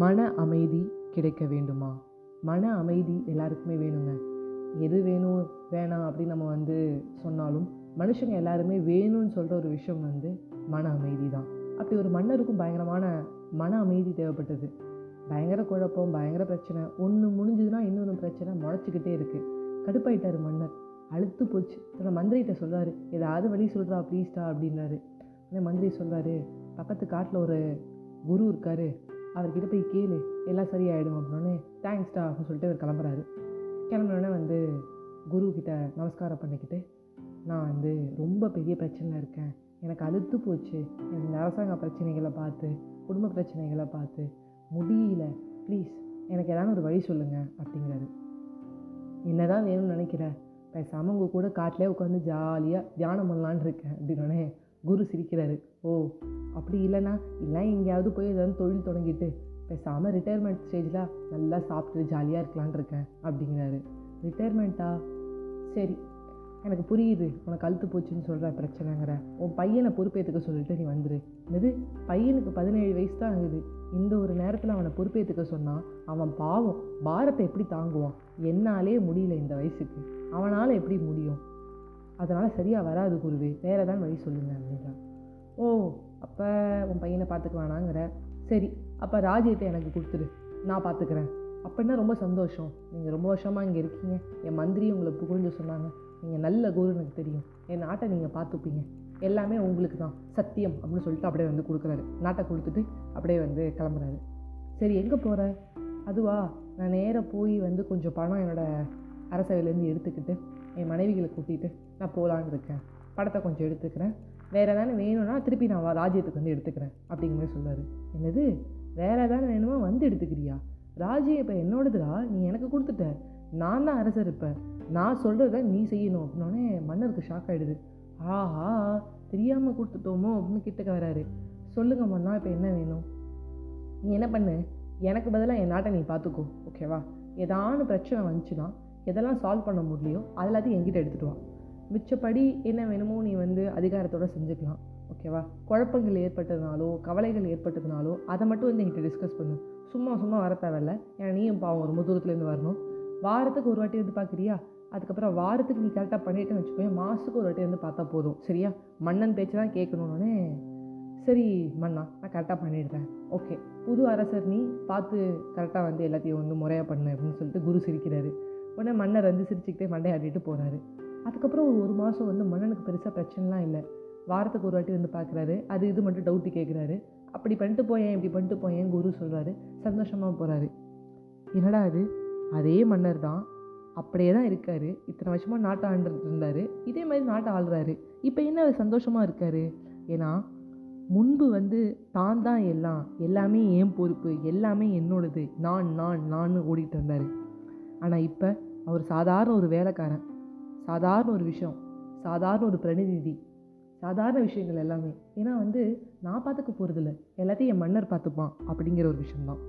மன அமைதி கிடைக்க வேண்டுமா? மன அமைதி எல்லாருக்குமே வேணுங்க. எது வேணும் வேணாம் அப்படின்னு நம்ம வந்து சொன்னாலும் மனுஷங்க எல்லாருமே வேணும்னு சொல்கிற ஒரு விஷயம் வந்து மன அமைதி தான். அப்படி ஒரு மன்னருக்கும் பயங்கரமான மன அமைதி தேவைப்பட்டது. பயங்கர குழப்பம் பயங்கர பிரச்சனை. ஒன்று முடிஞ்சதுன்னா இன்னொன்று பிரச்சனை முளைச்சிக்கிட்டே இருக்குது கடுப்பாயிட்டார் மன்னர். அழுத்து போச்சு. தன்னோட மந்திரிகிட்ட சொல்கிறாரு ஏதாவது வழி சொல்கிறா ப்ளீஸ்டா அப்படின்றாரு ஆனால் மந்திரி சொல்கிறாரு பக்கத்து காட்டில் ஒரு குரு இருக்காரு. அவர்கிட்ட போய் கேளு எல்லாம் சரியாயிடும் அப்படின்னே தேங்க்ஸ்டா அப்படின்னு சொல்லிட்டு அவர் கிளம்புறாரு. கிளம்புனோடனே வந்து குரு நமஸ்காரம் பண்ணிக்கிட்டு நான் வந்து ரொம்ப பெரிய பிரச்சனையில் இருக்கேன். எனக்கு அழுத்து போச்சு. எனக்கு இந்த அரசாங்க பிரச்சனைகளை பார்த்து குடும்ப பிரச்சனைகளை பார்த்து முடியல. ப்ளீஸ் எனக்கு ஏதாவது ஒரு வழி சொல்லுங்கள் அப்படிங்கிறாரு. என்னதான் வேணும்னு நினைக்கிற? பேசாமல் உங்கள் கூட காட்டிலே உட்காந்து ஜாலியாக தியானம் பண்ணலான்னு இருக்கேன் அப்படின்னோடனே குரு சிரிக்கிறாரு. ஓ அப்படி இல்லைன்னா இல்லை எங்கேயாவது போய் ஏதாவது தொழில் தொடங்கிட்டு பேசாமல் ரிட்டையர்மெண்ட் ஸ்டேஜில் நல்லா சாப்பிட்டு ஜாலியாக இருக்கலான் இருக்கேன் அப்படிங்கிறாரு. ரிட்டையர்மெண்ட்டா சரி எனக்கு புரியுது. உனக்கு அழுத்து போச்சுன்னு சொல்கிற பிரச்சனைங்கிற. உன் பையனை பொறுப்பேற்றுக்க சொல்லிட்டு நீ வந்துடு என்னது? பையனுக்கு பதினேழு வயசு தான் ஆகுது. இந்த ஒரு நேரத்தில் அவனை பொறுப்பேற்றுக்க சொன்னால் அவன் பாவம் பாரத்தை எப்படி தாங்குவான்? என்னாலே முடியல இந்த வயசுக்கு. அவனால் எப்படி முடியும்? அதனால் சரியாக வராது குருவே. வேறு தான் வழி சொல்லுங்க அப்படின்றான் ஓ அப்போ உன் பையனை பார்த்துக்க வேணாங்கிற சரி அப்போ ராஜ்யத்தை எனக்கு கொடுத்துரு. நான் பார்த்துக்கிறேன். அப்படின்னா ரொம்ப சந்தோஷம். நீங்கள் ரொம்ப வருஷமாக இங்கே இருக்கீங்க. என் மந்திரி உங்களை புகழ்ந்து சொன்னாங்க. நீங்கள் நல்ல குரு எனக்கு தெரியும். என் நாட்டை நீங்கள் பார்த்துப்பீங்க. எல்லாமே உங்களுக்கு தான். சத்தியம் அப்படின்னு சொல்லிட்டு அப்படியே வந்து கொடுக்குறாரு. நாட்டை கொடுத்துட்டு அப்படியே வந்து கிளம்புறாரு. சரி எங்கே போகிற அதுவா? நான் நேராக போய் வந்து கொஞ்சம் பணம் என்னோடய அரசவையிலேருந்து எடுத்துக்கிட்டு என் மனைவிகளை கூட்டிகிட்டு நான் போகலான்னு இருக்கேன். படத்தை கொஞ்சம் எடுத்துக்கிறேன். வேறு ஏதாவது வேணும்னா திருப்பி நான் வா- ராஜ்யத்துக்கு வந்து எடுத்துக்கிறேன் அப்படிங்கிற மாதிரி சொல்லுவார் என்னது? வேறு ஏதாவது வேணுமா? வந்து எடுத்துக்கிறியா? ராஜ்யம் இப்போ என்னோடதுடா? நீ எனக்கு கொடுத்துட்ட. நான் தான் அரசர் இப்போ. நான் சொல்கிறத நீ செய்யணும். அப்படின்னோடனே மன்னருக்கு ஷாக் ஆகிடுது ஆஹா தெரியாமல் கொடுத்துட்டோமோ அப்படின்னு கிட்டக்க வராரு. சொல்லுங்க மன்னா இப்போ என்ன வேணும்? நீ என்ன பண்ணு? எனக்கு பதிலாக என் நாட்டை நீ பார்த்துக்கோ ஓகேவா ஏதானு பிரச்சனை வந்துச்சுன்னா எதெல்லாம் சால்வ் பண்ண முடியலையோ அதெல்லாத்தையும் என்கிட்ட எடுத்துகிட்டு வா. மிச்சப்படி என்ன வேணுமோ நீ வந்து அதிகாரத்தோட செஞ்சுக்கலாம் ஓகேவா? குழப்பங்கள் ஏற்பட்டதுனாலோ கவலைகள் ஏற்பட்டதுனாலோ அதை மட்டும் வந்து என்கிட்ட டிஸ்கஸ் பண்ணு. சும்மா சும்மா வர தேவையில்ல. ஏன்னா நீயும் பாவம் ரொம்ப தூரத்துலேருந்து வரணும். வாரத்துக்கு ஒரு வாட்டி வந்து பார்க்குறியா? அதுக்கப்புறம் வாரத்துக்கு நீ கரெக்டாக பண்ணிட்டேன்னு வச்சுக்கோங்க மாதத்துக்கு ஒரு வாட்டி வந்து பார்த்தா போதும். சரியா? மன்னன் பேச்சு தான் கேட்கணுன்னே சரி மன்னா நான் கரெக்டாக பண்ணிடுறேன். ஓகே. புது அரசர் நீ பார்த்து கரெக்டாக வந்து எல்லாத்தையும் வந்து முறையாக பண்ணு அப்படின்னு சொல்லிட்டு குரு சிரிக்கிறாரு. உடனே மன்னர் வந்து சிரிச்சுக்கிட்டே மண்டையாடிட்டு போகிறாரு அதுக்கப்புறம் ஒரு ஒரு மாதம் வந்து மன்னனுக்கு பெருசாக பிரச்சனைலாம் இல்லை. வாரத்துக்கு ஒரு வாட்டி வந்து பார்க்குறாரு அது இது மட்டும் டவுட்டு கேட்குறாரு அப்படி பண்ணிட்டு போயேன் இப்படி பண்ணிட்டு போயேன் குரு சொல்கிறாரு சந்தோஷமாக போகிறாரு என்னடா அது அதே மன்னர் தான். அப்படியே தான் இருக்கார். இத்தனை வருஷமாக நாட்டை ஆண்டுட்டு இருந்தார். இதே மாதிரி நாட்டை ஆள்றாரு. இப்போ என்ன சந்தோஷமாக இருக்கார்? ஏன்னா முன்பு வந்து தான் தான் எல்லாம் எல்லாமே என் பொறுப்பு எல்லாமே என்னோடது. நான் நான் நான் ஓடிட்டு இருந்தார். ஆனால் இப்போ அவர் சாதாரண ஒரு வேலைக்காரன். சாதாரண ஒரு விஷயம் சாதாரண ஒரு பிரதிநிதி சாதாரண விஷயங்கள் எல்லாமே. ஏன்னா வந்து நான் பார்த்துக்க போகிறதில்ல எல்லாத்தையும் என் மன்னர் பார்த்துப்பான் அப்படிங்கிற ஒரு விஷயம்தான்.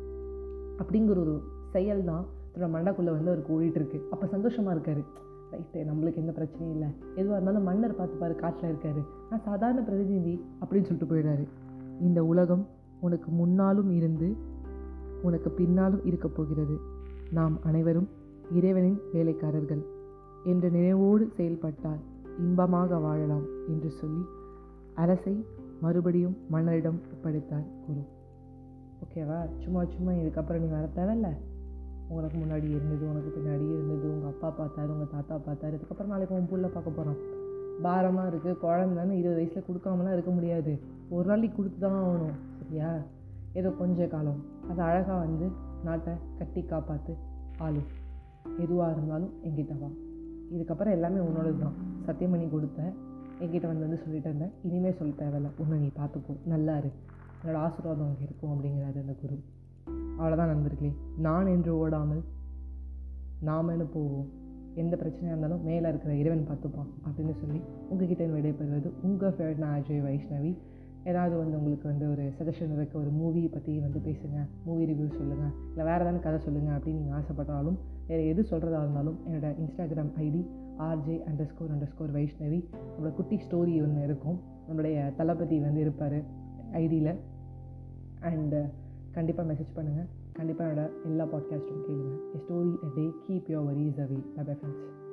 அப்படிங்கிற ஒரு செயல் தான் தன்னோட மண்டக்குள்ளே வந்து அவருக்கு ஓடிட்டு இருக்கு அப்போ சந்தோஷமாக இருக்காரு. ரைட்டு நம்மளுக்கு எந்த பிரச்சனையும் இல்லை. எதுவாக இருந்தாலும் மன்னர் பார்த்துப்பாரு காட்டில் இருக்காரு. நான் சாதாரண பிரதிநிதி அப்படின்னு சொல்லிட்டு போயிடுறாரு இந்த உலகம் உனக்கு முன்னாலும் இருந்து உனக்கு பின்னாலும் இருக்கப் போகிறது. நாம் அனைவரும் இறைவனின் வேலைக்காரர்கள். என்ற நினைவோடு செயல்பட்டால் இன்பமாக வாழலாம் என்று சொல்லி அரசை மறுபடியும் மன்னரிடம் ஒப்படைத்தார் குரு. ஓகேவா சும்மா சும்மா இதுக்கப்புறம் நீ வர தேவையில்ல. உனக்கு முன்னாடி இருந்தது உனக்கு பின்னாடி இருந்தது உங்கள் அப்பா பார்த்தாரு உங்கள் தாத்தா பார்த்தாரு. இதுக்கப்புறம் நாளைக்கு உன் புள்ள பார்க்க போகிறான் பாரமாக இருக்குது குழந்தைன்னு இருபது வயசில் கொடுக்காமலாம் இருக்க முடியாது. ஒரு நாளைக்கு கொடுத்து தான் ஆகணும் சரியா? ஏதோ கொஞ்ச காலம். அது அழகாக வந்து நாட்டை கட்டி காப்பாற்று ஆளு. எதுவாக இருந்தாலும் எங்கிட்ட வா. இதுக்கப்புறம் எல்லாமே உன்னோடது தான். சத்தியம் பண்ணி கொடுத்த என்கிட்ட வந்து வந்து சொல்லிட்டு இருந்தேன் இனிமேல் சொல்ல தேவையில்ல. உன்னை நீ பார்த்துக்கோ. நல்லா இரு. என்னோடய ஆசீர்வாதம் அங்கே இருக்கும் அப்படிங்கிறாரு அந்த குரு. அவ்வளோதான் நண்பர்களே. நான் என்று ஓடாமல் நாமன்னு போவோம்? எந்த பிரச்சனையாக இருந்தாலும் மேலே இருக்கிற இறைவன் பார்த்துப்பான் அப்படின்னு சொல்லி உங்ககிட்ட விடைபெறுவது உங்கள் ஃபேவரட் நான் அஜய் வைஷ்ணவி ஏதாவது வந்து உங்களுக்கு வந்து ஒரு சஜஷன் இருக்க ஒரு மூவி பற்றி வந்து பேசுங்க. மூவி ரிவ்யூ சொல்லுங்கள் இல்லை வேறு ஏதாவது கதை சொல்லுங்கள் அப்படின்னு நீங்கள் ஆசைப்பட்டாலும் வேறு எது சொல்கிறதா இருந்தாலும் என்னோட Instagram ID RJ underscore underscore Vaishnavi. நம்மளோட குட்டி ஸ்டோரி ஒன்று இருக்கும். நம்மளுடைய தளபதி வந்து இருப்பார் ஐடியில் அண்டு uh, கண்டிப்பாக மெசேஜ் பண்ணுங்கள் கண்டிப்பாக என்னோட எல்லா பாட்காஸ்ட்டும் கேளுங்க. Story a day keep your worries away bye friends